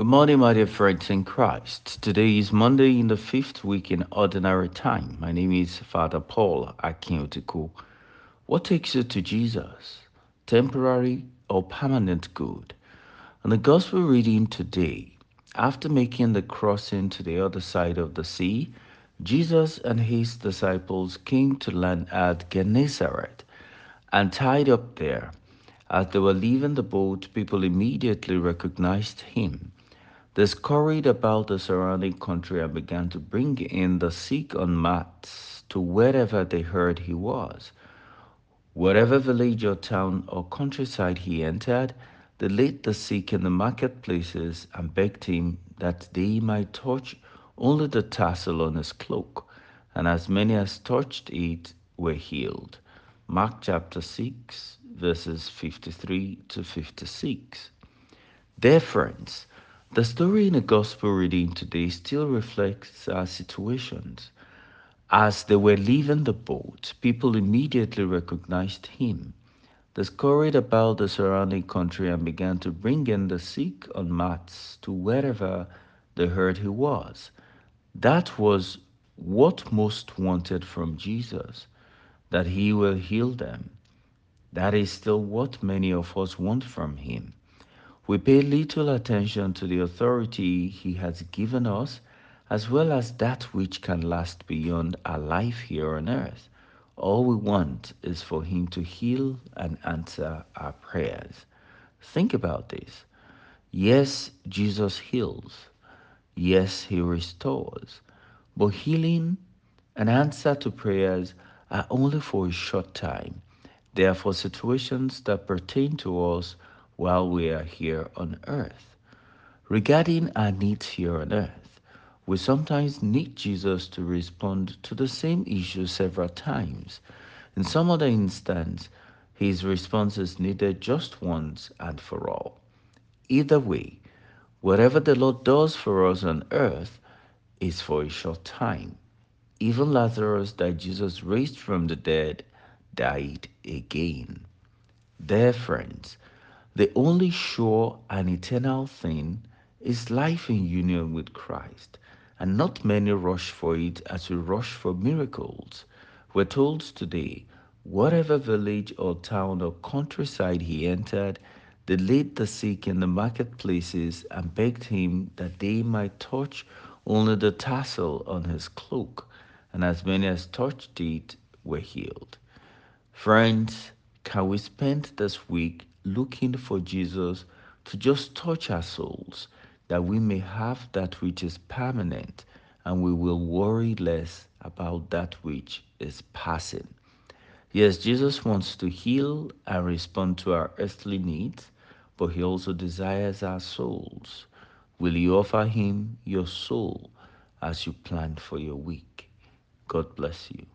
Good morning, my dear friends in Christ. Today is Monday in the fifth week in Ordinary Time. My name is Father Paul Akinyotiku. What takes you to Jesus? Temporary or permanent good? On the Gospel reading today, after making the crossing to the other side of the sea, Jesus and his disciples came to land at Gennesaret and tied up there. As they were leaving the boat, people immediately recognized him. They scurried about the surrounding country and began to bring in the sick on mats to wherever they heard he was. Whatever village or town or countryside he entered, they laid the sick in the marketplaces and begged him that they might touch only the tassel on his cloak, and as many as touched it were healed. Mark chapter 6, verses 53 to 56. Dear friends, the story in the gospel reading today still reflects our situations. As they were leaving the boat, people immediately recognized him. They scurried about the surrounding country and began to bring in the sick on mats to wherever they heard he was. That was what most wanted from Jesus, that he will heal them. That is still what many of us want from him. We pay little attention to the authority He has given us, as well as that which can last beyond our life here on earth. All we want is for Him to heal and answer our prayers. Think about this. Yes, Jesus heals. Yes, He restores. But healing and answer to prayers are only for a short time. For situations that pertain to us while we are here on earth. Regarding our needs here on earth, we sometimes need Jesus to respond to the same issue several times. In some other instance, his response is needed just once and for all. Either way, whatever the Lord does for us on earth is for a short time. Even Lazarus that Jesus raised from the dead died again. Dear friends, the only sure and eternal thing is life in union with Christ, and not many rush for it as we rush for miracles. We're told today, whatever village or town or countryside he entered, they laid the sick in the marketplaces and begged him that they might touch only the tassel on his cloak, and as many as touched it were healed. Friends, can we spend this week looking for Jesus to just touch our souls that we may have that which is permanent and we will worry less about that which is passing. Yes, Jesus wants to heal and respond to our earthly needs, but he also desires our souls. Will you offer him your soul as you plan for your week? God bless you.